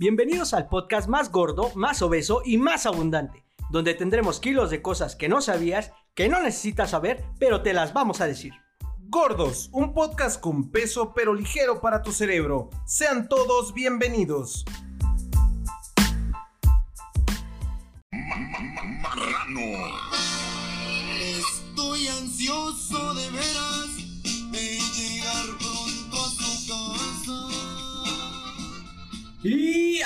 Bienvenidos al podcast más gordo, más obeso y más abundante, donde tendremos kilos de cosas que no sabías, que no necesitas saber, pero te las vamos a decir. Gordos, un podcast con peso pero ligero para tu cerebro. Sean todos bienvenidos.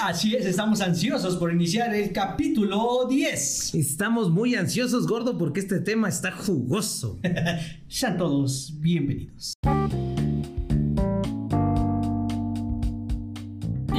Así es, estamos ansiosos por iniciar el capítulo 10. Estamos muy ansiosos, gordo, porque este tema está jugoso. Sean todos bienvenidos.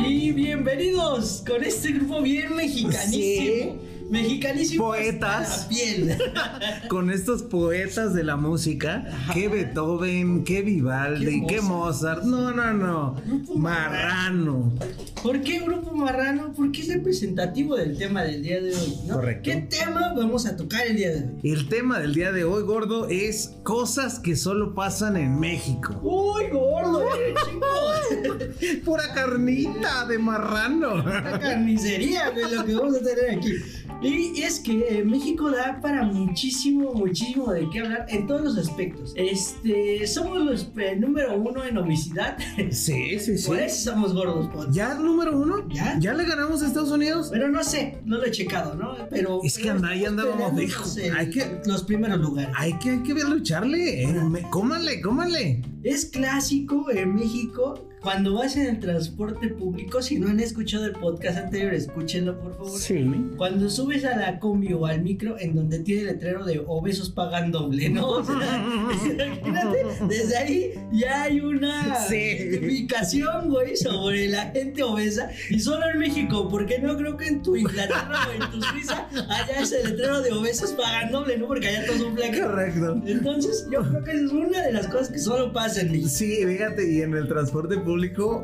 Y bienvenidos con este grupo bien mexicanísimo. Mexicanísimo. Poetas. piel. Con estos poetas de la música, que Beethoven, que Vivaldi, Qué que Mozart. No, no, no. Marrano. ¿Por qué grupo marrano? Porque es representativo del tema del día de hoy, ¿no? Correcto. ¿Qué tema vamos a tocar el día de hoy? El tema del día de hoy, gordo, es cosas que solo pasan en México. Uy, gordo, eh, chicos. Pura carnita de marrano. Una carnicería, güey, lo que vamos a tener aquí. Y es que eh, México da para muchísimo, muchísimo de qué hablar en todos los aspectos. Este, somos los eh, número uno en obesidad. Sí, sí, sí. Por eso somos gordos. ¿Ya número uno? ¿Ya? ¿Ya le ganamos a Estados Unidos? Pero no sé, no lo he checado, ¿no? Pero. Es que anda- ahí andábamos de- en hay que- Los primeros lugares. Hay que, hay que lucharle. eh. Cómale, cómale. Es clásico en México cuando vas en el transporte público. Si no han escuchado el podcast anterior, escúchenlo por favor. Cuando subes a la combi o al micro en donde tiene el letrero de obesos pagan doble, ¿no? O sea, imagínate, desde ahí ya hay una Sí. identificación, güey, sobre la gente obesa. Y solo en México, porque no creo que en tu Inglaterra o en tu Suiza haya ese letrero de obesos pagan doble, ¿no? Porque allá todos son flacos. Correcto. Entonces, yo creo que es una de las cosas que solo pasa en México. Sí, fíjate, y en el transporte público,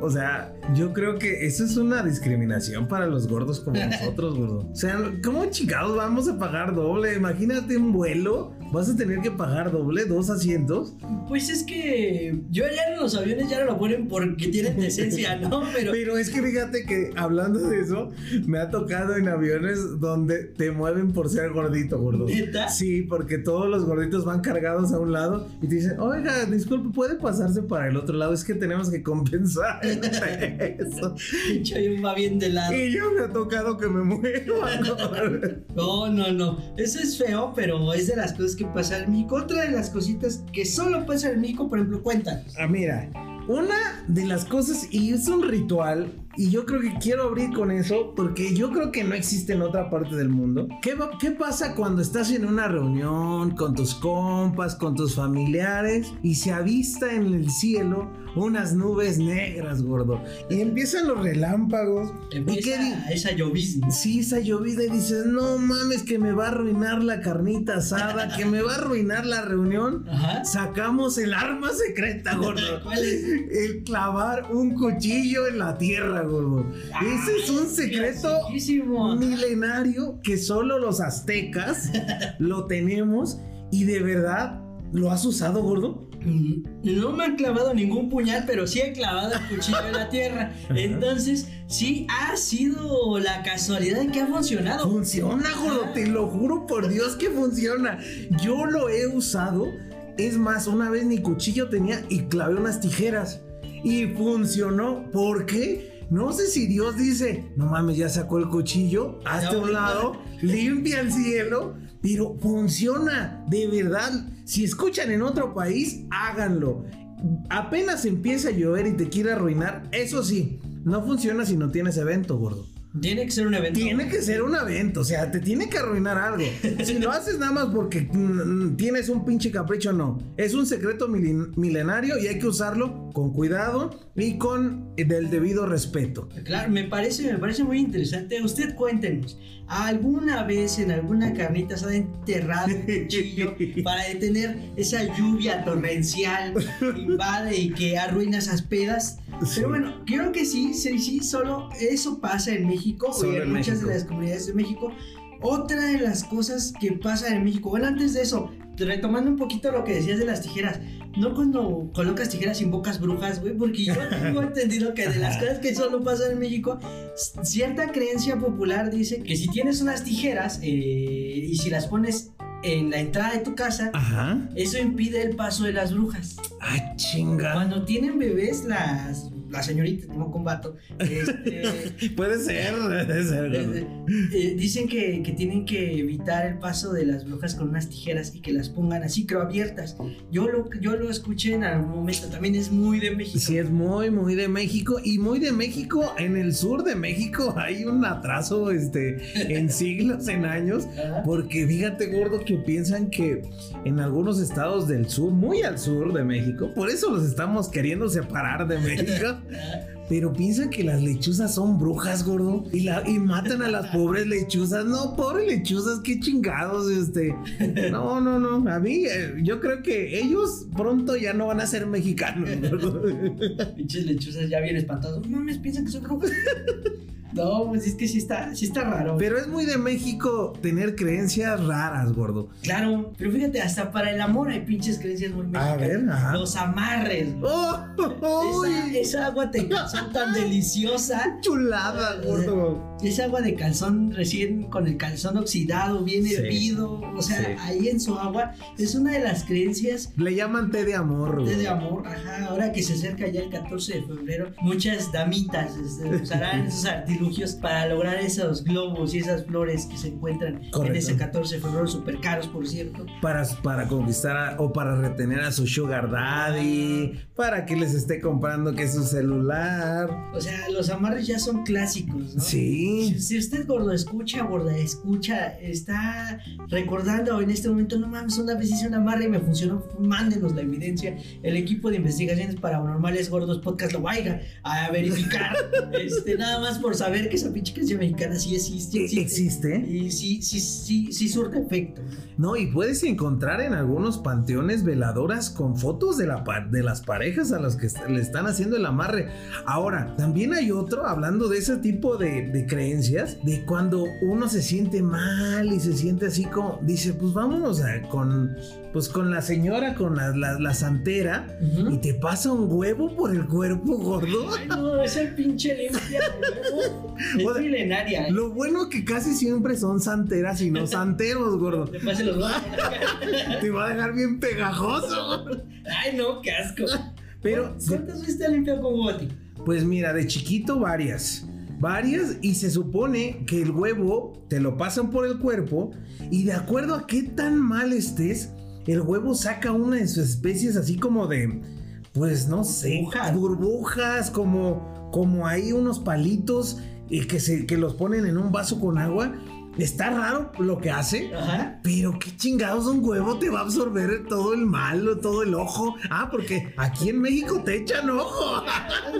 o sea, yo creo que eso es una discriminación para los gordos como nosotros, gordo. O sea, ¿cómo chingados vamos a pagar doble? Imagínate un vuelo, vas a tener que pagar doble, dos asientos. Pues es que yo ya en los aviones ya no lo ponen porque tienen decencia, ¿no? Pero Pero es que fíjate que hablando de eso, me ha tocado en aviones donde te mueven por ser gordito, gordo. ¿Neta? Sí, porque todos los gorditos van cargados a un lado y te dicen, oiga, disculpe, ¿puede pasarse para el otro lado? Es que tenemos que compensar eso. va bien de lado. Y yo me ha tocado que me muevan. No, no, no. Eso es feo, pero es de las cosas que pasan en. Otra de las cositas que solo pasan en México, por ejemplo, cuéntanos. Ah, mira, una de las cosas, y es un ritual, y yo creo que quiero abrir con eso, porque yo creo que no existe en otra parte del mundo. ¿Qué, va- qué pasa cuando estás en una reunión con tus compas, con tus familiares, y se avista en el cielo unas nubes negras, gordo? Y empiezan los relámpagos. ¿Y qué di- Esa, llovizna. Sí, esa llovida y dices, no mames, que me va a arruinar la carnita asada, que me va a arruinar la reunión. Ajá. Sacamos el arma secreta, gordo. ¿Cuál es? El clavar un cuchillo en la tierra, gordo. Ese es un secreto milenario que solo los aztecas lo tenemos y de verdad lo has usado, gordo. Mm, No me han clavado ningún puñal, pero sí he clavado el cuchillo en la tierra. Entonces, sí ha sido la casualidad en que ha funcionado. Funciona, gordo, te lo juro por Dios que funciona. Yo lo he usado. Es más, una vez mi cuchillo tenía y clavé unas tijeras. Y funcionó. ¿Por qué? No sé si Dios dice, no mames, ya sacó el cuchillo, hazte a un lado, limpia el cielo, pero funciona, de verdad. Si escuchan en otro país, háganlo. Apenas empieza a llover y te quiere arruinar, eso sí, no funciona si no tienes evento, gordo. Tiene que ser un evento. Tiene que ser un evento, o sea, te tiene que arruinar algo. Si lo haces nada más porque mm, tienes un pinche capricho, no. Es un secreto milen- milenario y hay que usarlo con cuidado y con el debido respeto. Claro, me parece, me parece muy interesante. Usted cuéntenos, ¿alguna vez en alguna carnita se ha enterrado un cuchillo para detener esa lluvia torrencial que invade y que arruina esas pedas? Sí. Pero bueno, creo que sí, sí, sí, solo eso pasa en México Solo y en en muchas México. de las comunidades de México. Otra de las cosas que pasa en México, bueno, antes de eso, retomando un poquito lo que decías de las tijeras, no cuando colocas tijeras invocas brujas, güey, porque yo tengo entendido que de las cosas que solo pasan en México, cierta creencia popular dice que si tienes unas tijeras eh, y si las pones en la entrada de tu casa, Ajá. eso impide el paso de las brujas. Ah, chinga. Cuando tienen bebés, las, las señoritas, no combato, este, Puede ser, puede ser. gordo. eh, eh, dicen que, que tienen que evitar el paso de las brujas con unas tijeras y que las pongan así, creo, abiertas. Yo lo, yo lo escuché en algún momento, también es muy de México. Sí, es muy, muy de México. Y muy de México, en el sur de México hay un atraso este, en siglos, en años. Porque fíjate, gordo, que piensan que en algunos estados del sur, muy al sur de México, por eso los estamos queriendo separar de México. Pero piensan que las lechuzas son brujas, gordo. Y, la, y matan a las pobres lechuzas. No, pobres lechuzas, qué chingados, este. No, no, no. A mí, eh, yo creo que ellos pronto ya no van a ser mexicanos. Pinches lechuzas ya bien espantados. Mames, piensan que son brujas. No, pues es que sí está, sí está raro. Pero es muy de México tener creencias raras, gordo. Claro, pero fíjate, hasta para el amor hay pinches creencias muy A mexicanas. ver, ajá. Los amarres. güey. ¡Oh! Esa, esa agua de calzón tan deliciosa. Chulada, gordo. Esa agua de calzón recién con el calzón oxidado, bien Sí. hervido. O sea, Sí. ahí en su agua es una de las creencias Le llaman té de amor, güey. de amor. Ajá, ahora que se acerca ya el 14 de febrero, muchas damitas este, usarán esos artilugios para lograr esos globos y esas flores que se encuentran en Correcto. ese 14 de febrero, súper caros, por cierto. Para, para conquistar a- o para retener a su sugar daddy, para que les esté comprando que su celular. O sea, los amarres ya son clásicos, ¿no? Sí. Si, si usted gordo escucha, gorda escucha, está recordando en este momento, no mames, una vez hice un amarre y me funcionó, mándenos la evidencia. El equipo de investigaciones paranormales gordos podcast lo vaya a verificar. este, nada más por saber que esa pinche canción mexicana sí existe. Sí existe. Y sí, sí, sí, sí surte efecto. No, y puedes encontrar en algunos panteones veladoras con fotos de, la, de las parejas a las que le están haciendo el amarre. Ahora, también hay otro, hablando de ese tipo de, de creencias, de cuando uno se siente mal y se siente así como, dice, pues vámonos a- con, pues con la señora, con la, la- la santera, y te pasa un huevo por el cuerpo gordo. Ay, no, es el pinche limpia. huevo. O Es sea, milenaria. ¿eh? Lo bueno que casi siempre son santeras y no santeros, gordo. Le pase los huevos. Te va a dejar bien pegajoso. Ay, no, qué asco. Pero, ¿Cuántas veces te has limpiado con Goti? pues mira, de chiquito varias. Varias y se supone que el huevo te lo pasan por el cuerpo y de acuerdo a qué tan mal estés, el huevo saca una de sus especies así como de, pues no sé, Burbujas. burbujas, como, como ahí unos palitos y que, se, que los ponen en un vaso con agua. Está raro lo que hace, Ajá. pero qué chingados un huevo te va a absorber todo el malo, todo el ojo. Ah, porque aquí en México te echan ojo.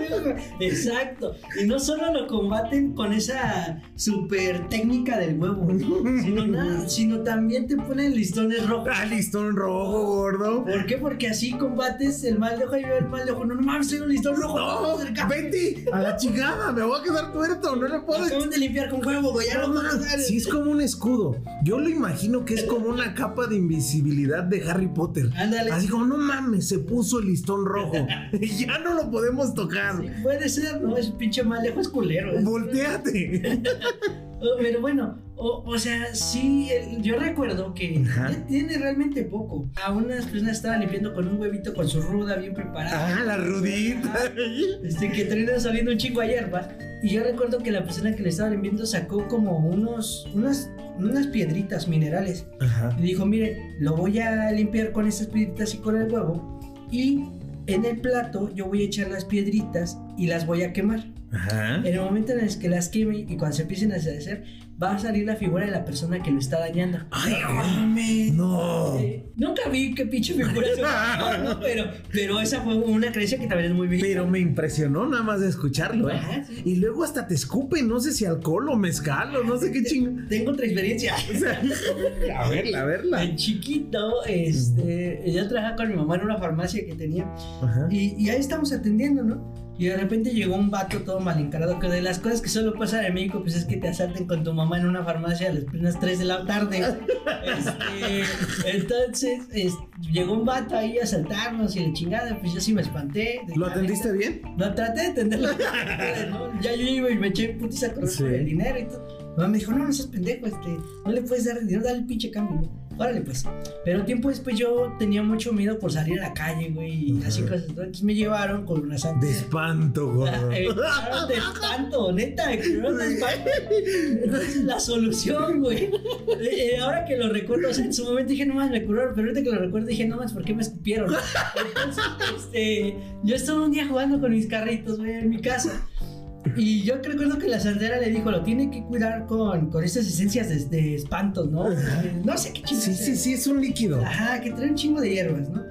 Exacto. Y no solo lo combaten con esa super técnica del huevo, sino, nada, sino también te ponen listones rojos. Ah, listón rojo, gordo. ¿Por qué? Porque así combates el mal de ojo y yo el mal de ojo. No, no mames, soy un listón rojo. No. Betty, a la chingada, me voy a quedar tuerto, no le puedo. Acaban de limpiar con huevo, güey. Ya no dar. Sí, es como un escudo. Yo lo imagino que es como una capa de invisibilidad de Harry Potter. Ándale. Así como, no mames, se puso el listón rojo. ya no lo podemos tocar. Sí, puede ser, ¿no? Es pinche mal es culero. ¿eh? Volteate. Oh, Pero bueno, o, o sea, sí, yo recuerdo que ya tiene realmente poco. A unas personas estaban limpiando con un huevito con su ruda bien preparada. ah, la rudita. Este, que terminó saliendo un chingo a hierbas. Y yo recuerdo que la persona que le estaba limpiando sacó como unos, unas, unas piedritas minerales. Ajá. Y dijo, mire, lo voy a limpiar con estas piedritas y con el huevo. Y en el plato yo voy a echar las piedritas y las voy a quemar. Ajá. En el momento en el que las queme y cuando se empiecen a deshacer, va a salir la figura de la persona que lo está dañando. Ay, mames. No. Eh, nunca vi qué pinche figura se no, pero, pero esa fue una creencia que también es muy bien. Pero me impresionó nada más de escucharlo, ¿eh? Ajá, sí. Y luego hasta te escupen, no sé si alcohol o mezcal o no sé qué ching. Tengo otra experiencia. O sea, a verla, a verla. En chiquito, este, yo trabajaba con mi mamá en una farmacia que tenía Ajá. y, y ahí estamos atendiendo, ¿no? Y de repente llegó un vato todo mal encarado, que de las cosas que solo pasan en México, pues es que te asalten con tu mamá en una farmacia a las primeras 3 de la tarde. Este, entonces, es- llegó un vato ahí a asaltarnos y la chingada, pues yo sí me espanté. ¿Lo atendiste bien? Lo traté de entenderlo. ¿no? Ya yo iba y me eché putis a correr Sí. el dinero y todo. Mamá me dijo, no, no seas pendejo, este, no le puedes dar dinero, dale el pinche cambio. Órale, pues. Pero tiempo después yo tenía mucho miedo por salir a la calle, güey, y así cosas. Entonces me llevaron con una santa. De espanto, gordo. Eh, claro, de espanto, neta, de espanto. Entonces, la solución, güey. eh, eh, ahora que lo recuerdo, o sea, en su momento dije, no más, me curaron, pero ahorita que lo recuerdo dije, no más, ¿por qué me escupieron? Entonces, este, yo estaba un día jugando con mis carritos, güey, en mi casa. Y yo recuerdo que la santera le dijo, lo tiene que cuidar con, con estas esencias de, de espantos, ¿no? No sé qué chingados. Sí, sí, sí, es un líquido. Ajá, que trae un chingo de hierbas, ¿no?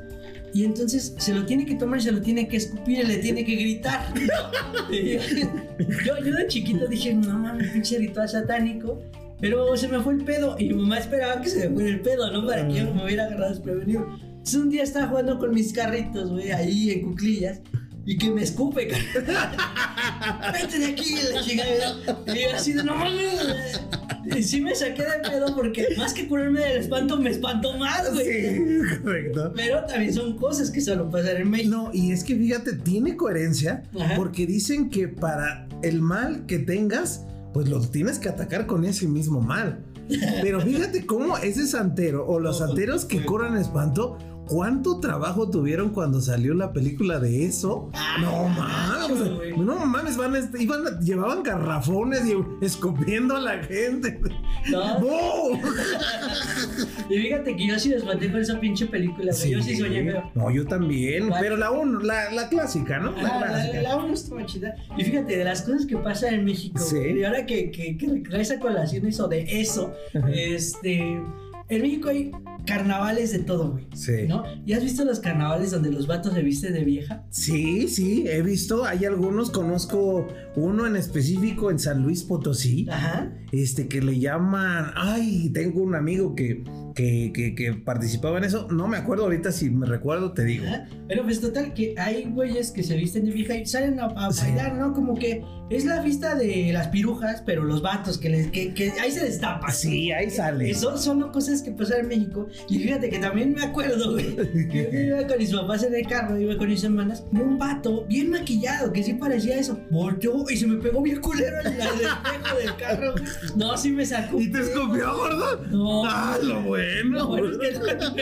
Y entonces se lo tiene que tomar se lo tiene que escupir y le tiene que gritar. Yo, yo de chiquito dije, no mames, pinche ritual satánico. Pero se me fue el pedo y mi mamá esperaba que se me fuera el pedo, ¿no? Para que yo me hubiera agarrado desprevenido. Entonces un día estaba jugando con mis carritos, güey, ahí en cuclillas. Y que me escupe. Vete de aquí, la chingada. Y yo así de, no mames. Y sí me saqué de pedo porque más que curarme del espanto, me espantó más, güey. Sí, correcto. Pero también son cosas que solo pasan en México. No, y es que fíjate, tiene coherencia Ajá. porque dicen que para el mal que tengas, pues lo tienes que atacar con ese mismo mal. Pero fíjate cómo ese santero o los santeros que curan espanto, ¿cuánto trabajo tuvieron cuando salió la película de eso? Ah, no mames, no mames, van, a est- iban, a- llevaban garrafones y escupiendo a la gente. ¿No? Y fíjate que yo sí desbanté con esa pinche película, güey. Yo sí soñé feo. No, yo también, ¿Cuál? pero la uno, la, la clásica, ¿no? La Ah, la, clásica. la uno estuvo chida. Y fíjate, de las cosas que pasan en México, Sí. y ahora que, que, que traes a colación eso de eso, este. En México hay carnavales de todo, güey. Sí. ¿No? ¿Y has visto los carnavales donde los vatos se visten de vieja? Sí, sí, he visto, hay algunos, conozco uno en específico en San Luis Potosí, Ajá. este que le llaman, ay, tengo un amigo que, que, que, que participaba en eso, no me acuerdo ahorita si me recuerdo, te digo. Ajá. Pero pues total que hay güeyes que se visten de vieja y salen a, a Sí. bailar, ¿no? Como que es la fiesta de las pirujas, pero los vatos que, les, que, que ahí se destapa. Sí, ahí sale. Eso son cosas que pasan en México. Y fíjate que también me acuerdo, güey. Que yo iba con mis papás en el carro, iba con mis hermanas. Y un vato bien maquillado, que sí parecía eso. Volteó y se me pegó bien culero en el espejo del carro. No, sí me sacó. ¿Y te escopió, gordo? No. Ah, lo bueno. No, bueno, es que no.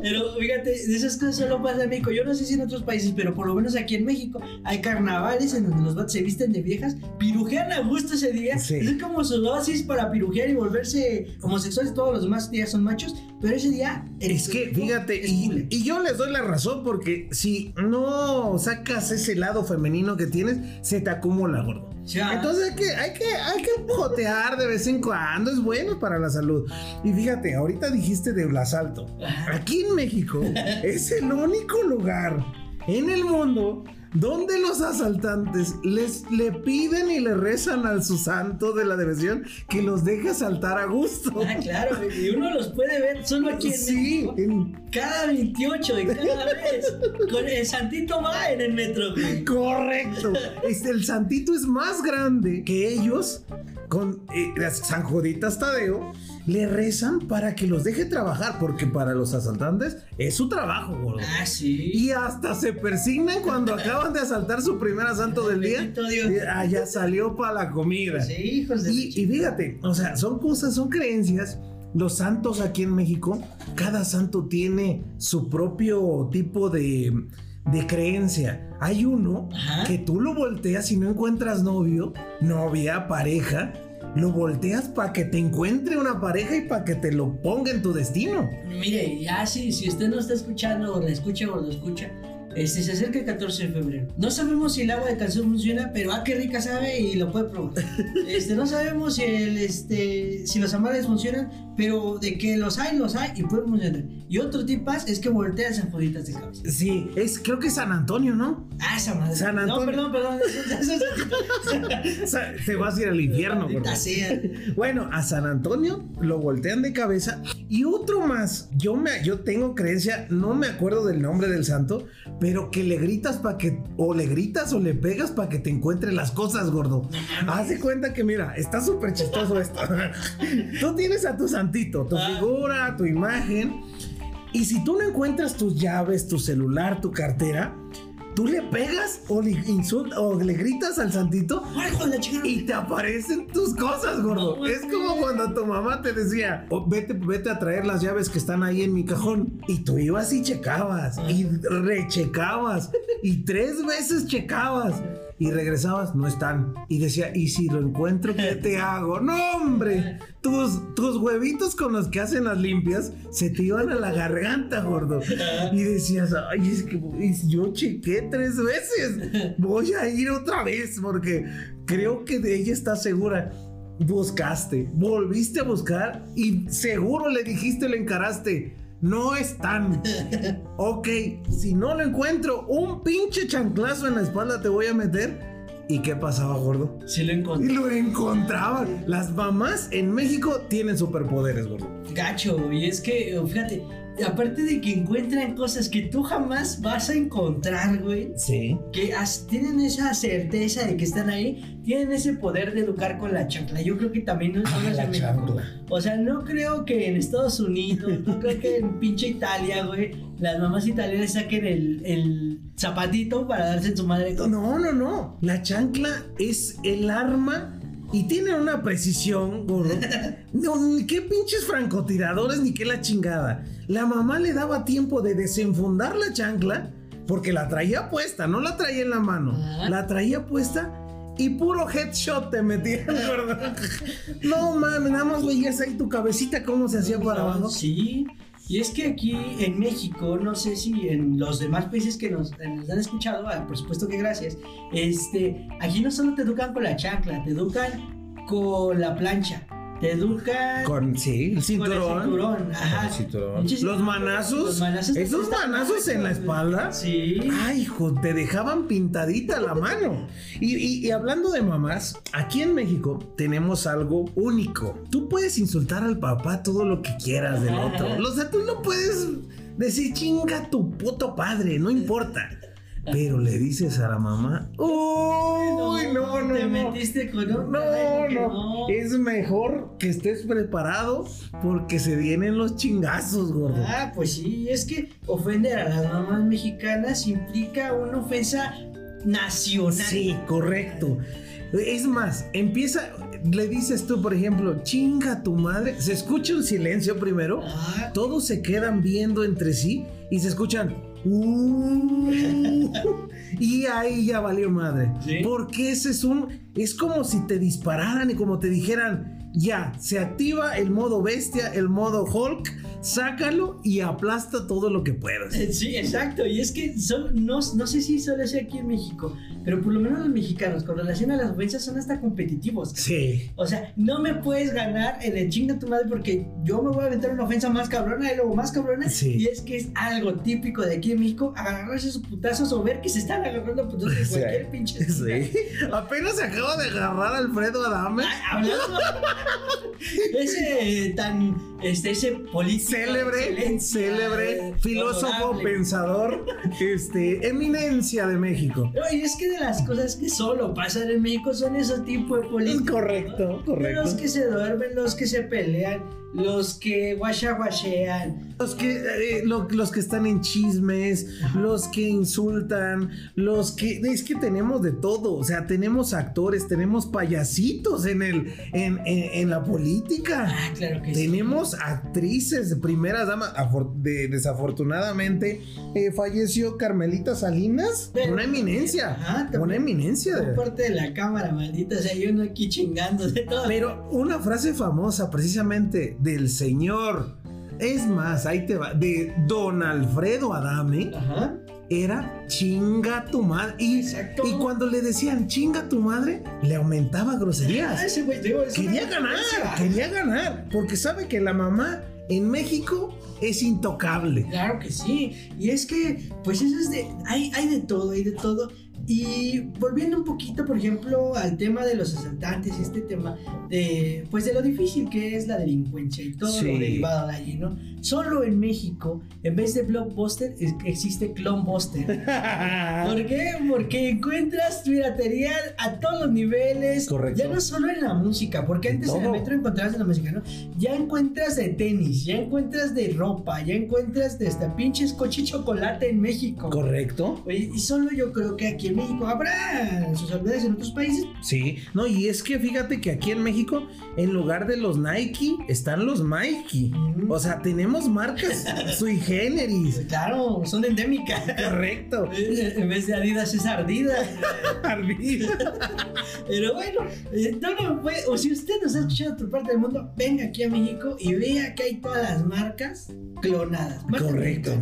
Pero fíjate, de esas cosas solo pasa en México. Yo no sé si en otros países, pero por lo menos aquí en México hay carnavales en donde los vatos se visten de viejas, pirujean a gusto ese día. Sí. Es como su dosis para pirujear y volverse homosexuales. Todos los demás días son machos, pero ese día eres Es que fíjate, es y, y yo les doy la razón porque si no sacas ese lado femenino que tienes, se te acumula, gordo. Ya. Entonces hay que, hay que, hay que jotear de vez en cuando, es bueno para la salud. Y fíjate, ahorita dijiste del asalto. Aquí en México es el único lugar en el mundo donde los asaltantes les le piden y le rezan al su santo de la devoción que los deje asaltar a gusto. Ah, claro, y uno los puede ver solo aquí en Sí, México. en- Cada 28 de cada vez. Con el santito va en el metro. Correcto. Este, el santito es más grande que ellos. Con eh, San Juditas Tadeo le rezan para que los deje trabajar, porque para los asaltantes es su trabajo, gordo. Ah, sí. Y hasta se persignan cuando acaban de asaltar su primer asalto del día. Ah, ya salió para la comida. Sí, hijos de. Y, y fíjate, o sea, son cosas, son creencias. Los santos aquí en México, cada santo tiene su propio tipo de, de creencia. Hay uno Ajá. que tú lo volteas y no encuentras novio, novia, pareja. Lo volteas para que te encuentre una pareja y para que te lo ponga en tu destino. Mire, ya si, si usted no está escuchando o la escucha o lo escucha, este, se acerca el 14 de febrero. No sabemos si el agua de calzón funciona, pero ah, qué rica sabe y lo puede probar. Este, no sabemos si, el, este, si los amares funcionan, pero de que los hay, los hay y pueden funcionar. Y otro tip más es que volteas San Juditas de cabeza. Sí, es creo que es San Antonio, ¿no? Ah, esa madre. San Antonio. No, perdón, perdón. Te vas a ir al infierno. Sea. Bueno, a San Antonio lo voltean de cabeza. Y otro más, yo, me, yo tengo creencia, no me acuerdo del nombre del santo, pero que le gritas para que, o le gritas o le pegas para que te encuentre las cosas, gordo. Haz de cuenta que, mira, está súper chistoso esto. tú tienes a tu santito, tu Ah. figura, tu imagen, y si tú no encuentras tus llaves, tu celular, tu cartera, tú le pegas o le insultas o le gritas al santito y te aparecen tus cosas, gordo. No, es como cuando tu mamá te decía, "Oh, vete, vete a traer las llaves que están ahí en mi cajón. Y tú ibas y checabas, y rechecabas, y tres veces checabas. Y regresabas, no están. Y decía, ¿y si lo encuentro, qué te hago? No, hombre. Tus, tus huevitos con los que hacen las limpias se te iban a la garganta, gordo. Y decías, ay, es que yo chequé tres veces. Voy a ir otra vez porque creo que de ella está segura. Buscaste, volviste a buscar y seguro le dijiste, le encaraste. No están. Ok, si no lo encuentro, un pinche chanclazo en la espalda te voy a meter. ¿Y qué pasaba, gordo? Sí lo Y encontré. lo encontraban. Las mamás en México tienen superpoderes, gordo. Gacho, y es que, fíjate, aparte de que encuentran cosas que tú jamás vas a encontrar, güey. Sí. que tienen esa certeza de que están ahí, tienen ese poder de educar con la chancla. Yo creo que también no solo Ah, es la chancla. O sea, no creo que en Estados Unidos, no creo que en pinche Italia, güey, las mamás italianas saquen el, el zapatito para darse en su madre con... No, no, no. La chancla es el arma y tiene una precisión, gordo. No, ni qué pinches francotiradores ni qué la chingada. La mamá le daba tiempo de desenfundar la chancla porque la traía puesta, no la traía en la mano. Ajá. La traía puesta y puro headshot te metían, gordo. No mames, nada más veías ahí tu cabecita cómo se hacía para abajo. Sí. Y es que aquí en México, no sé si en los demás países que nos, eh, nos han escuchado, ah, por supuesto que gracias, este, aquí no solo te educan con la chancla, te educan con la plancha, te educan Con, sí, el con cinturón. el cinturón. Ajá. El cinturón. Los manazos. los manazos Esos manazos en la espalda. Sí. Ay, hijo, te dejaban pintadita la mano. Y, y- y hablando de mamás, aquí en México tenemos algo único. Tú puedes insultar al papá todo lo que quieras del otro. O sea, tú no puedes decir chinga tu puto padre, no importa. Pero le dices a la mamá, uy, no, no, Te no. metiste con un No, no, Es mejor que estés preparado porque se vienen los chingazos, gordo. Ah, pues sí, es que ofender a las mamás mexicanas implica una ofensa nacional. Sí, correcto. Es más, empieza, le dices tú, por ejemplo, chinga tu madre. Se escucha un silencio primero. Ah, Todos se quedan viendo entre sí y se escuchan. "Uh", y ahí ya valió madre. ¿Sí? Porque ese es un. Es como si te dispararan y como te dijeran. Ya, se activa el modo bestia, el modo Hulk, sácalo y aplasta todo lo que puedas. eh, sí, exacto. Y es que son, no, no sé si solo es aquí en México, pero por lo menos los mexicanos con relación a las ofensas son hasta competitivos. Sí. O sea, no me puedes ganar en el chinga tu madre porque yo me voy a aventar una ofensa más cabrona y luego más cabrona. Sí. Y es que es algo típico de aquí en México, agarrarse sus putazos o ver que se están agarrando putazos Sí. cualquier pinche esquina. Sí. Apenas se acaba de agarrar a Alfredo Adame. Ay, hablando ese tan este ese político Célebre, célebre, eh, filósofo, honorable. pensador, este, eminencia de México. No, y es que de las cosas que solo pasan en México son esos tipos de políticos. Correcto, ¿no? correcto. Los que se duermen, los que se pelean, los que guachaguachean. Los que, eh, lo- los que están en chismes, los que insultan, los que... Es que tenemos de todo, o sea, tenemos actores, tenemos payasitos en, el, en, en- en la política. Ah, claro que sí. Tenemos actrices de primeras damas. Afor- de- desafortunadamente eh, falleció Carmelita Salinas. Pero- una eminencia. Ajá, una eminencia. Por parte de la cámara, maldita. O sea, yo no aquí chingando de todo. Pero una frase famosa precisamente del señor. Es más, ahí te va. De don Alfredo Adame. Ajá. Era chinga tu madre. Y, Exacto. y cuando le decían chinga tu madre, le aumentaba Ah, groserías. ese güey, digo, es Quería ganar, quería ganar. Porque sabe que la mamá en México es intocable. Claro que sí. Y es que, pues eso es de. Hay, hay de todo, hay de todo. Y volviendo un poquito, por ejemplo, al tema de los asaltantes este tema de, pues de lo difícil que es la delincuencia y todo lo derivado de allí, ¿no? Solo en México, en vez de blockbuster, existe clonebuster. ¿Por qué? Porque encuentras piratería a todos los niveles. Correcto. Ya no solo en la música, porque antes en el metro encontrabas en la música, ¿no? Ya encuentras de tenis, ya encuentras de ropa, ya encuentras de hasta pinches coche chocolate en México. Correcto. y solo yo creo que aquí en México habrá sus aldeas en otros países. Sí, no, y es que fíjate que aquí en México, en lugar de los Nike, están los Mikey. O sea, tenemos marcas sui generis. Claro, son endémicas. Correcto. En vez de Adidas es Ardida. Ardida. Pero bueno, eh, no, o si usted nos ha escuchado de otra parte del mundo, venga aquí a México y vea que hay todas las marcas clonadas. Correcto.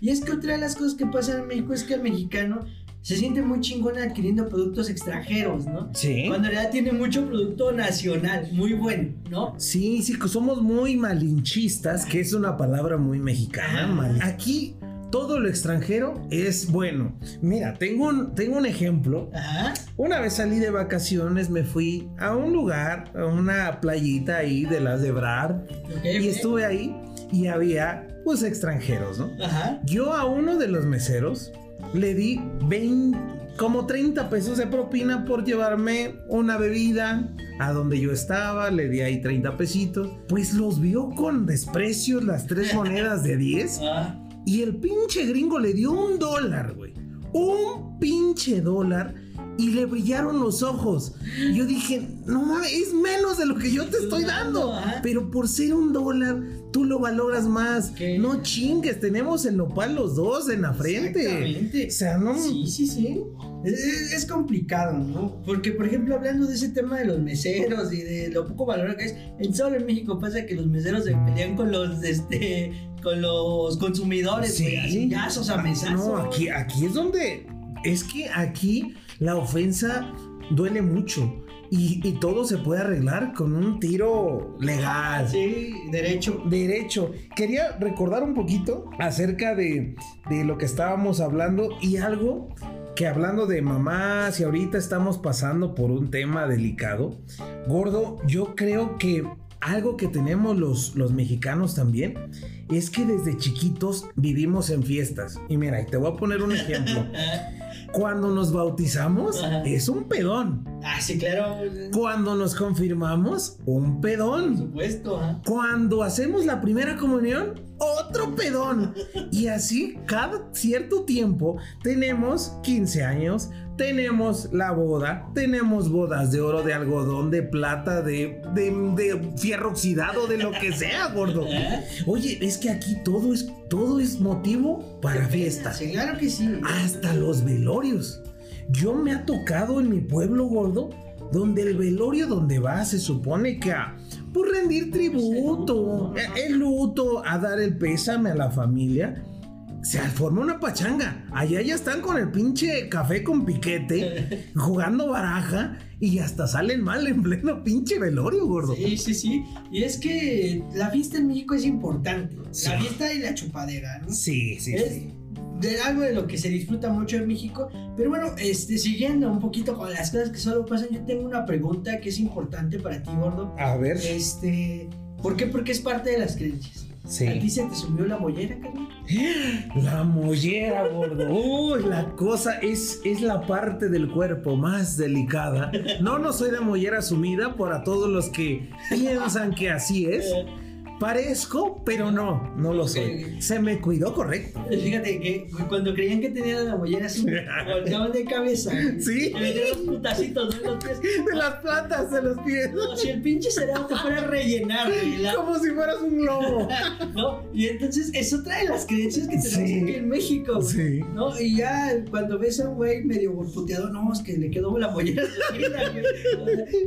Y es que otra de las cosas que pasa en México es que el mexicano se siente muy chingón adquiriendo productos extranjeros, ¿no? Sí. Cuando en realidad tiene mucho producto nacional, muy bueno, ¿no? Sí, sí, somos muy malinchistas, que es una palabra muy mexicana. Aquí todo lo extranjero es bueno. Mira, tengo un, tengo un ejemplo. Ajá. Una vez salí de vacaciones, me fui a un lugar, a una playita ahí de las de Brar, y estuve ahí y había pues extranjeros, ¿no? Ajá. Yo a uno de los meseros le di 20, como 30 pesos de propina por llevarme una bebida a donde yo estaba, le di ahí 30 pesitos, pues los vio con desprecio las tres monedas de 10 ah. y el pinche gringo le dio un dólar, güey. Un pinche dólar y le brillaron los ojos. Yo dije, no mames, es menos de lo que yo te estoy dando. Pero por ser un dólar, tú lo valoras más. No chingues, tenemos el nopal los dos en la frente. Exactamente. O sea, no. Sí, sí, sí. Es, complicado, ¿no? Porque, por ejemplo, hablando de ese tema de los meseros y de lo poco valor que es, en solo en México pasa que los meseros se pelean con los, este, con los consumidores, sí. a No, aquí, aquí es donde, es que aquí la ofensa duele mucho. Y, todo se puede arreglar con un tiro legal. Sí, derecho. Derecho. Quería recordar un poquito acerca de, de lo que estábamos hablando y algo que hablando de mamás y ahorita estamos pasando por un tema delicado. Gordo, yo creo que algo que tenemos los, los mexicanos también es que desde chiquitos vivimos en fiestas. Y mira, te voy a poner un ejemplo. Cuando nos bautizamos, es un pedón. Ah, sí, claro. Cuando nos confirmamos, un pedón. Por supuesto. Cuando hacemos la primera comunión, otro pedón. Y así, cada cierto tiempo, tenemos 15 años, tenemos la boda, tenemos bodas de oro, de algodón, de plata, de, de, fierro oxidado, de lo que sea, gordo. ¿Eh? Oye, es que aquí todo es, todo es motivo para fiesta. Sí, claro que sí. Hasta los velorios. Yo me ha tocado en mi pueblo, gordo, donde el velorio donde va se supone que a por rendir tributo, el luto, a dar el pésame a la familia se forma una pachanga. Allá ya están con el pinche café con piquete, jugando baraja y hasta salen mal en pleno pinche velorio, gordo. Sí, sí, sí. Y es que la fiesta en México es importante. La fiesta y la chupadera, ¿no? Sí, sí, es De algo de lo que se disfruta mucho en México. Pero bueno, este, siguiendo un poquito con las cosas que solo pasan, yo tengo una pregunta que es importante para ti, gordo. A ver. Este, ¿por qué? Porque es parte de las creencias. Sí. ¿A ti se te subió la mollera, carnal? La mollera, gordo. Uy, la cosa es, es la parte del cuerpo más delicada. No, no soy de mollera sumida para todos los que piensan que así es. Parezco, pero no, no lo soy. Se me cuidó correcto. Fíjate que cuando creían que tenía la mollera así, volteaban de cabeza. Sí. Me los putacitos de los pies. De las plantas de los pies. No, si el pinche cerebro te fuera a rellenar, Como si fueras un globo. ¿No? Y entonces, eso trae las creencias que tenemos aquí en México. Sí. ¿No? Y ya cuando ves a un güey medio puteado, no, es que le quedó la mollera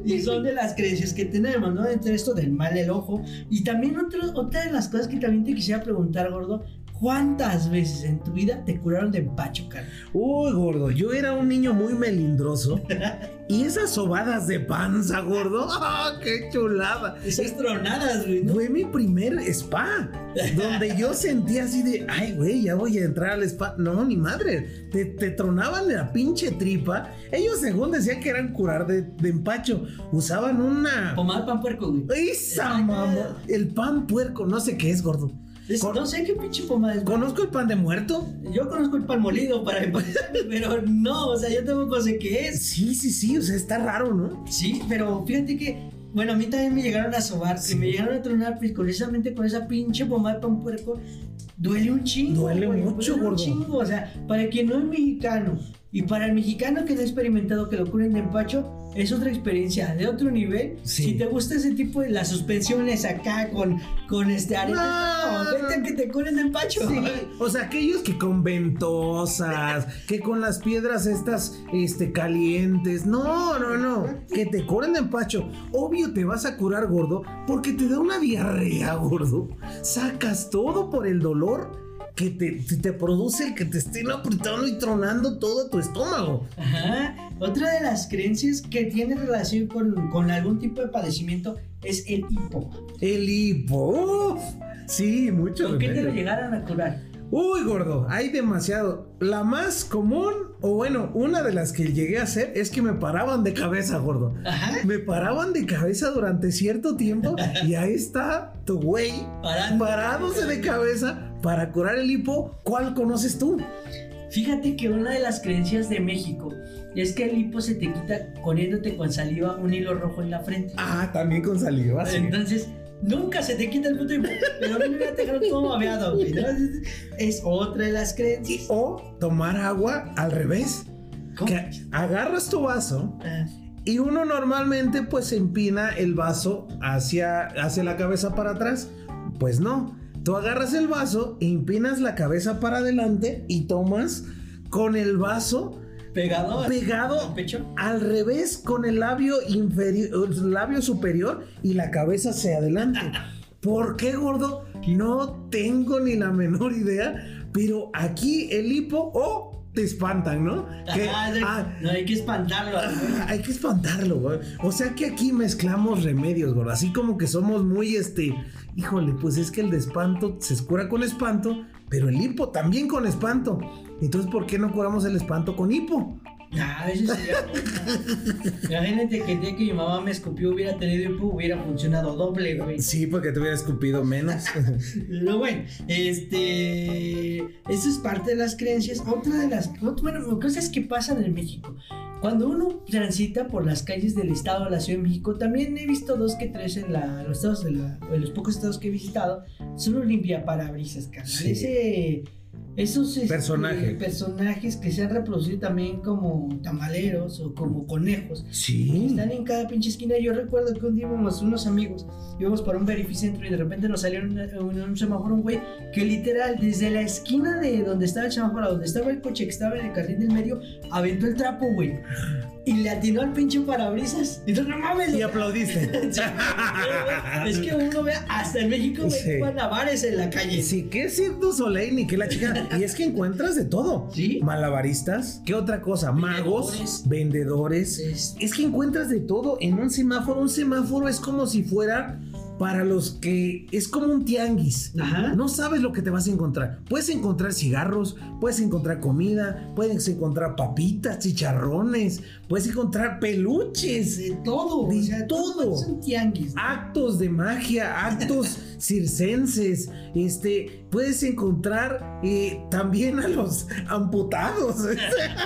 Y son de las creencias que tenemos, ¿no? Entre esto del mal del ojo. Y también otra de las cosas que también te quisiera preguntar, gordo, ¿Cuántas veces en tu vida te curaron de empacho, cara? Uy, gordo, yo era un niño muy melindroso. y esas sobadas de panza, gordo. ¡Ah, qué chulada! Esas tronadas, güey. ¿no? Fue mi primer spa. donde yo sentía así de, ay, güey, ya voy a entrar al spa. No, ni madre. Te, te tronaban la pinche tripa. Ellos, según decían que eran curar de, de empacho, usaban una. Pomada pan puerco, güey. Esa mamá. El pan puerco, no sé qué es, gordo. Con- no sé qué pinche pomada es. Conozco el pan de muerto. Yo conozco el pan molido para empezar, pero no, o sea, yo tampoco sé qué es. Sí, sí, sí, o sea, está raro, ¿no? Sí, pero fíjate que, bueno, a mí también me llegaron a sobar, Sí. me llegaron a tronar precisamente con esa pinche pomada de pan puerco. Duele un chingo. Duele güey, mucho, duele un chingo. O sea, para quien no es mexicano y para el mexicano que no ha experimentado que lo curen de empacho, es otra experiencia de otro nivel. Sí. Si te gusta ese tipo de las suspensiones acá con, con este arete, No, no, vete que te curen de empacho. O sea, aquellos que con ventosas, que con las piedras estas este, calientes. No, no, no. Que te curen de empacho. Obvio te vas a curar, gordo, porque te da una diarrea, gordo. Sacas todo por el dolor que te, te- produce el que te estén apretando y tronando todo tu estómago. Ajá. Otra de las creencias que tiene relación con, con algún tipo de padecimiento es el hipo. El hipo. Uf. Sí, mucho. ¿Con qué te lo llegaron a curar? Uy, gordo, hay demasiado. La más común, o bueno, una de las que llegué a hacer es que me paraban de cabeza, gordo. Ajá. Me paraban de cabeza durante cierto tiempo y ahí está tu güey parándose de cabeza para curar el hipo. ¿Cuál conoces tú? Fíjate que una de las creencias de México es que el hipo se te quita poniéndote con saliva un hilo rojo en la frente. Ah, también con saliva. sí. Entonces, nunca se te quita el puto hipo. Pero mí me dejar todo babeado. ¿no? Es otra de las creencias. O tomar agua al revés. ¿Cómo? Que agarras tu vaso Ah, Y uno normalmente pues empina el vaso hacia, hacia la cabeza para atrás. Pues no, tú agarras el vaso, empinas la cabeza para adelante y tomas con el vaso Pegado al- Pegado. al pecho. al revés con el labio inferior, el labio superior y la cabeza hacia adelante. ¿Por qué, gordo? No tengo ni la menor idea, pero aquí el hipo o te espantan, ¿no? Que- de- ah, no hay que espantarlo. Ah, hay que espantarlo, güey. O sea que aquí mezclamos remedios, gordo. Así como que somos muy, este, híjole, pues es que el de espanto se cura con espanto, pero el hipo también con espanto. Entonces, ¿por qué no curamos el espanto con hipo? Ah, eso sería. Imagínate que el día que mi mamá me escupió hubiera tenido hipo, hubiera funcionado doble, güey. Sí, porque te hubiera escupido menos. Pero bueno, este. Eso es parte de las creencias. Otra de las. Bueno, cosas que pasan en México. Cuando uno transita por las calles del estado de la Ciudad de México, también he visto dos que tres en, la, en los estados de la, en los pocos estados que he visitado. Son los limpiaparabrisas, carnal. Sí. Ese. Esos este, Personaje. personajes que se han reproducido también como tamaleros o como conejos. Sí. Están en cada pinche esquina. Yo recuerdo que un día íbamos unos amigos, íbamos para un verificentro y de repente nos salió en, en un semáforo un güey que literal desde la esquina de donde estaba el semáforo, donde estaba el coche que estaba en el carril del medio, aventó el trapo, güey. Y le atinó al pinche parabrisas. Y tú, no mames. Y aplaudiste. es que uno ve hasta en México Sí. ve navares en la calle. Sí, Cirque du Soleil ni que la chica. Y es que encuentras de todo. Sí. Malabaristas. ¿Qué otra cosa? Magos, vendedores. Es- Es que encuentras de todo en un semáforo. Un semáforo es como si fuera para los que es como un tianguis. Ajá. No sabes lo que te vas a encontrar. Puedes encontrar cigarros, puedes encontrar comida, puedes encontrar papitas, chicharrones, puedes encontrar peluches, De todo. De o sea, todo. Es un tianguis. actos de magia, actos circenses. Este, puedes encontrar eh, también a los amputados.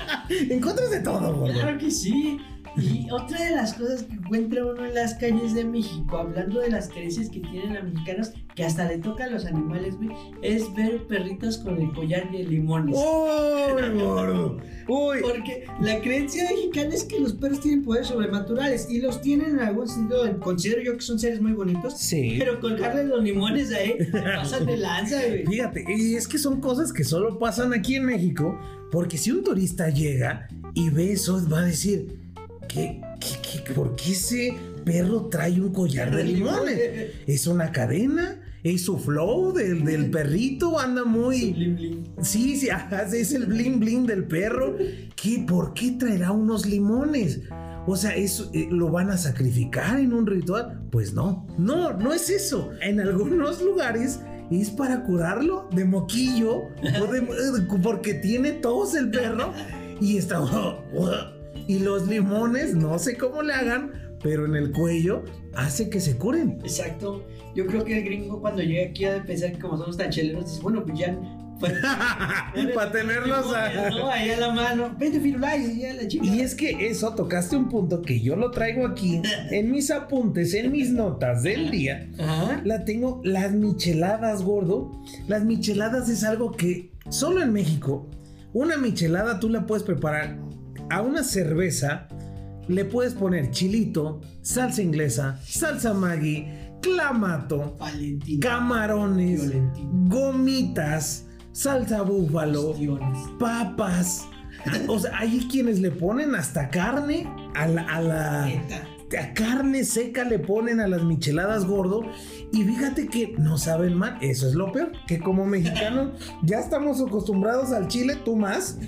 Encuentras de todo, gordo. Claro que sí. Y otra de las cosas que encuentra uno en las calles de México, hablando de las creencias que tienen los mexicanos, que hasta le toca a los animales, güey, es ver perritos con el collar de limones. Uy, gordo. Uy. Porque la creencia mexicana es que los perros tienen poderes sobrenaturales y los tienen en algún sentido. Considero yo que son seres muy bonitos. Sí. Pero colgarle los limones ahí, se pasan de lanza, güey. Fíjate, y es que son cosas que solo pasan aquí en México, porque si un turista llega y ve eso, va a decir, ¿qué, qué, qué- por qué ese perro trae un collar de limones? ¿Es una cadena? es su flow del, del perrito, anda muy... Bling, bling. Sí, sí, es el bling bling del perro. ¿Qué, ¿Por qué traerá unos limones? O sea, eso eh, lo van a sacrificar en un ritual. Pues no, no, no es eso. En algunos lugares es para curarlo de moquillo o de- porque tiene tos el perro y está y los limones, no sé cómo le hagan, pero en el cuello hace que se curen. Exacto. Yo creo que el gringo cuando llega aquí de pensar que como somos tan cheleros, dice, bueno, pues ya... pues, para tenerlos a... No, ahí a la mano. Vete, Firulais, ya la chica. Y es que eso, tocaste un punto que yo lo traigo aquí en mis apuntes, en mis notas del día. Ajá. La tengo, las micheladas, gordo. Las micheladas es algo que solo en México, una michelada tú la puedes preparar a una cerveza, le puedes poner chilito, salsa inglesa, salsa Maggi, clamato, Valentina. camarones, Violentina. gomitas, salsa búfalo, papas. O sea, hay quienes le ponen hasta carne a la, a la- Neta. A carne seca le ponen a las micheladas gordo. Y fíjate que no saben mal. Eso es lo peor. Que como mexicano ya estamos acostumbrados al chile, tú más.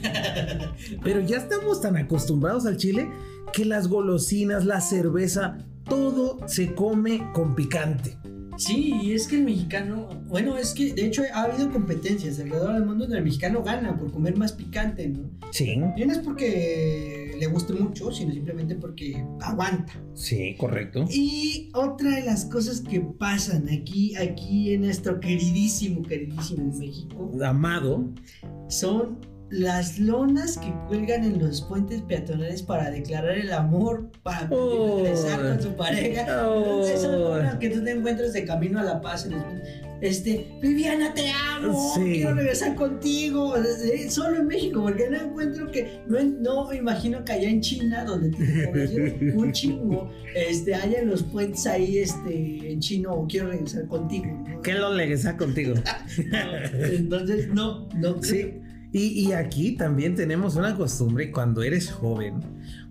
Pero ya estamos tan acostumbrados al chile que las golosinas, la cerveza, todo se come con picante. Sí, y es que el mexicano, bueno, es que de hecho ha habido competencias alrededor del mundo donde el mexicano gana por comer más picante, ¿no? Sí, Y no es porque le guste mucho, sino simplemente porque aguanta. sí, correcto. Y otra de las cosas que pasan aquí, aquí en nuestro queridísimo, queridísimo México, Amado. son las lonas que cuelgan en los puentes peatonales para declarar el amor, para Oh. regresar con su pareja. Oh. Esas lonas que tú te encuentras de camino a la paz en los. Este, Viviana, te amo, Sí. quiero regresar contigo. Solo en México, porque no encuentro que, no, no me imagino que allá en China, donde tiene un chingo, este, haya los puentes ahí, este, en chino, quiero regresar contigo. ¿no? ¿Qué lo regresa contigo? No, entonces, no, no. Sí. Y, y aquí también tenemos una costumbre cuando eres joven,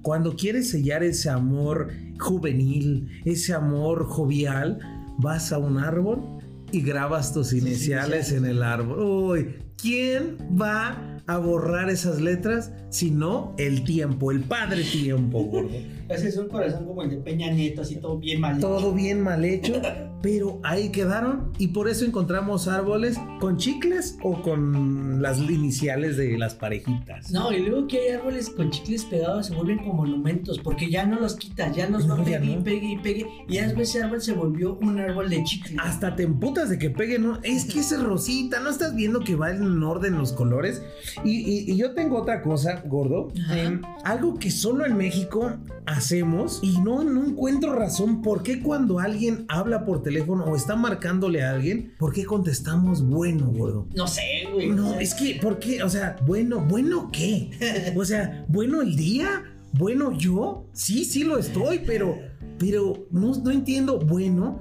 cuando quieres sellar ese amor juvenil, ese amor jovial, vas a un árbol y grabas tus iniciales en el árbol. Uy, ¿quién va a borrar esas letras si no el tiempo, el padre tiempo, gordo? Ese es un corazón como el de Peña Nieto, así todo bien mal. Todo bien mal hecho, pero ahí quedaron y por eso encontramos árboles con chicles o con las iniciales de las parejitas. No, y luego que hay árboles con chicles pegados se vuelven como monumentos, porque ya no los quitas, ya No, va pegue y no. pegue y pegue, y después ese árbol se volvió un árbol de chicle. Hasta te emputas de que peguen, ¿no? Es que ese rosita, ¿no estás viendo que va en orden los colores? Y, y- y yo tengo otra cosa, gordo. Em, algo que solo en México hacemos y no, no encuentro razón por qué cuando alguien habla por teléfono o está marcándole a alguien, ¿por qué contestamos bueno, gordo? No sé, güey. No, es que, ¿por qué? O sea, bueno, ¿bueno qué? O sea, ¿bueno el día? ¿Bueno yo? Sí, sí lo estoy, pero, pero no, no entiendo. Bueno,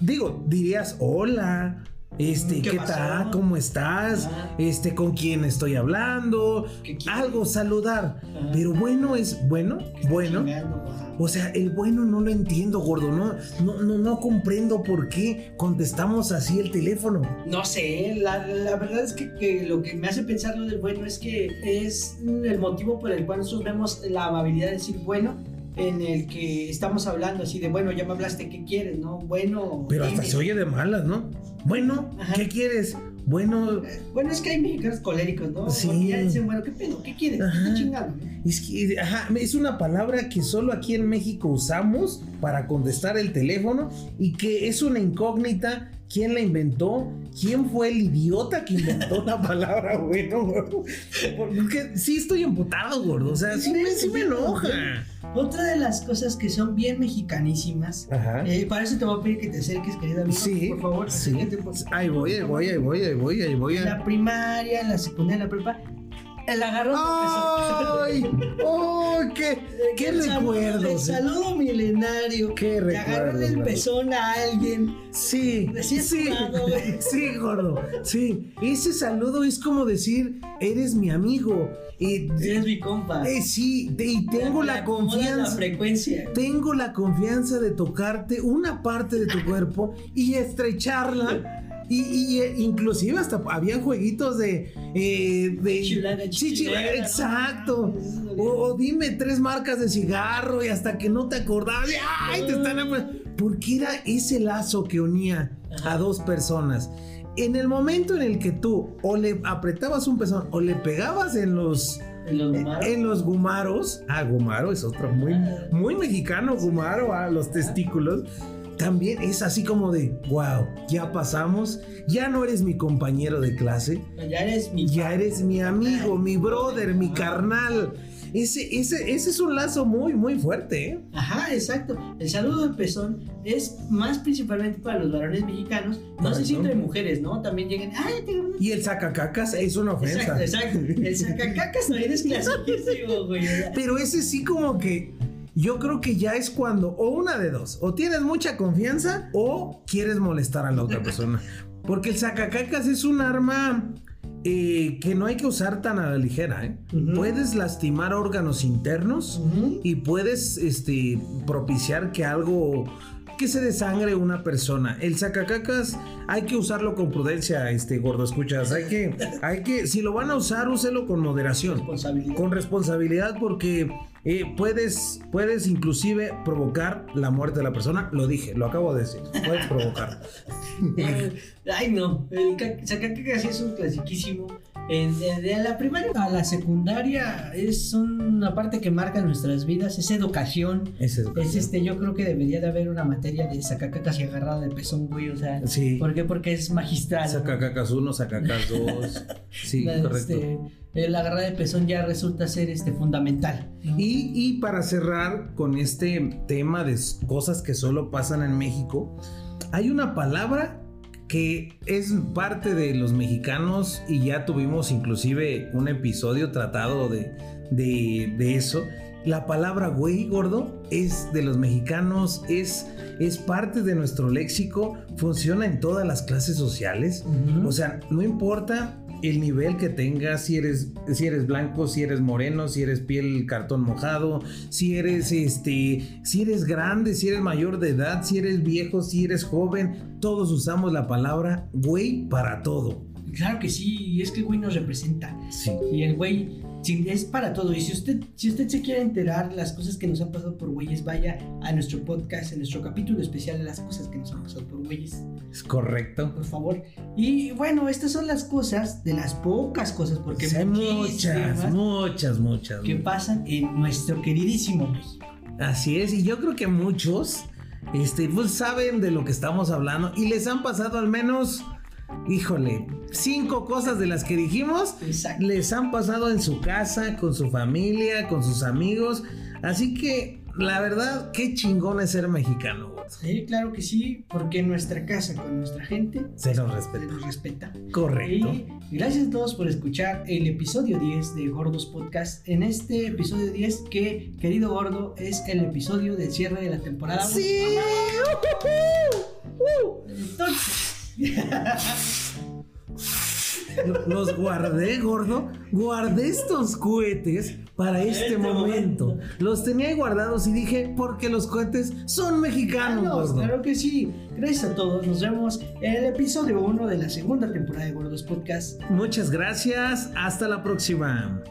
digo, dirías hola. Este, ¿Qué tal? ¿Cómo estás? Este, ¿con quién estoy hablando? Algo, saludar. Pero bueno es bueno, bueno. O sea, el bueno no lo entiendo, gordo. No, no, no, no comprendo por qué contestamos así el teléfono. No sé, la, la verdad es que, que lo que me hace pensar lo del bueno es que es el motivo por el cual nosotros vemos la amabilidad de decir bueno en el que estamos hablando así de bueno, ya me hablaste, ¿qué quieres? ¿No? Bueno. Pero hasta dime. se oye de malas, ¿no? Bueno, Ajá. ¿qué quieres? Bueno, Bueno, es que hay mexicanos coléricos, ¿no? Sí. Porque ya dicen, bueno, ¿qué pedo? ¿Qué quieres? ¿Qué Ajá. estás chingando? es que ajá, es una palabra que solo aquí en México usamos para contestar el teléfono y que es una incógnita. ¿Quién la inventó? ¿Quién fue el idiota que inventó la palabra bueno, gordo? Porque sí estoy emputado, gordo. O sea, sí me, sí me enoja. Otra de las cosas que son bien mexicanísimas, eh, para eso te voy a pedir que te acerques, querido amigo. Sí, Por favor, sí. por- Ahí voy, ahí voy, ahí voy, ahí voy, ahí voy. En la primaria, en la secundaria, en la prepa, El agarrón ¡Ay! ¡Oh! ¡Qué, qué recuerdos! El saludo milenario. ¡Qué recuerdos! agarró el pezón a alguien. Sí, sí, sí, gordo. Sí, ese saludo es como decir, eres mi amigo. Y, eres mi compa. Eh, sí, y tengo la, confianza. La frecuencia. Tengo la confianza de tocarte una parte de tu cuerpo y estrecharla y, eh, inclusive hasta había jueguitos de... Eh, de exacto. O, dime tres marcas de cigarro y hasta que no te acordabas. ¡Ay! Te están... Porque era ese lazo que unía a dos personas. En el momento en el que tú o le apretabas un pezón o le pegabas en los... ¿En los, gumaros? en los gumaros. Ah, gumaro es otro muy, ah. muy mexicano, gumaro, a los testículos también es así como de, wow, ya pasamos, ya no eres mi compañero de clase, ya eres mi, ya eres mi amigo, mi brother, mi carnal. Ese, ese, ese es un lazo muy, muy fuerte. ¿eh? Ajá, exacto. El saludo de pezón es más principalmente para los varones mexicanos. No sé si entre mujeres, ¿no? También llegan. ¡Ay, Y el sacacacas es una ofensa. Exacto, exacto. El sacacacas no es clasiquísimo, güey. Pero ese sí, como que yo creo que ya es cuando, o una de dos, o tienes mucha confianza o quieres molestar a la otra persona. Porque el sacacacas es un arma eh, que no hay que usar tan a la ligera. ¿eh? Puedes lastimar órganos internos y puedes este, propiciar que algo que se desangre una persona. El sacacacas hay que usarlo con prudencia, este gordo, escuchas. Hay que, hay que, si lo van a usar, úselo con moderación. Con responsabilidad porque eh, puedes, puedes inclusive provocar la muerte de la persona. Lo dije, lo acabo de decir. Puedes provocar. Ay, no. El sacacacas es un clasiquísimo de la primaria a la secundaria es una parte que marca nuestras vidas, es educación. Es educación. este, yo creo que debería de haber una materia de sacacacas y agarrada de pezón, güey, o sea. Sí. ¿Por qué? Porque es magistral. Sacacacas 1, sacacacas 2. sí, correcto. Este, la agarrada de pezón ya resulta ser este, fundamental. Y, y para cerrar con este tema de cosas que solo pasan en México, hay una palabra que es parte de los mexicanos y ya tuvimos inclusive un episodio tratado de, de, eso. La palabra güey gordo es de los mexicanos, es, es parte de nuestro léxico, funciona en todas las clases sociales. O sea, no importa el nivel que tengas, si eres, si eres blanco, si eres moreno, si eres piel cartón mojado, si eres este, si eres grande, si eres mayor de edad, si eres viejo, si eres joven, todos usamos la palabra güey para todo. Claro que sí, y es que el güey nos representa. Sí. Y el güey es para todo. Y si usted, si usted se quiere enterar las cosas que nos han pasado por güeyes, vaya a nuestro podcast, en nuestro capítulo especial de las cosas que nos han pasado por güeyes. Es correcto. Por favor. Y bueno, estas son las cosas, de las pocas cosas, porque hay muchas, muchas, muchas. Que pasan en nuestro queridísimo México. Así es, y yo creo que muchos este, pues saben de lo que estamos hablando y les han pasado al menos híjole, cinco cosas de las que dijimos les han pasado en su casa, con su familia, con sus amigos. Así que la verdad, qué chingón es ser mexicano. Sí, claro que sí, porque en nuestra casa, con nuestra gente, se nos respeta. Se nos respeta. Correcto. Y gracias a todos por escuchar el episodio 10 de Gordos Podcast. En este episodio 10, que querido gordo, es el episodio de cierre de la temporada. Sí. Entonces. Los guardé, gordo. Guardé estos cohetes para este, este momento. Los tenía guardados y dije, porque los cohetes son mexicanos. gordo. Claro que sí. Gracias a todos. Nos vemos en el episodio 1 de la segunda temporada de Gordos Podcast. Muchas gracias. Hasta la próxima.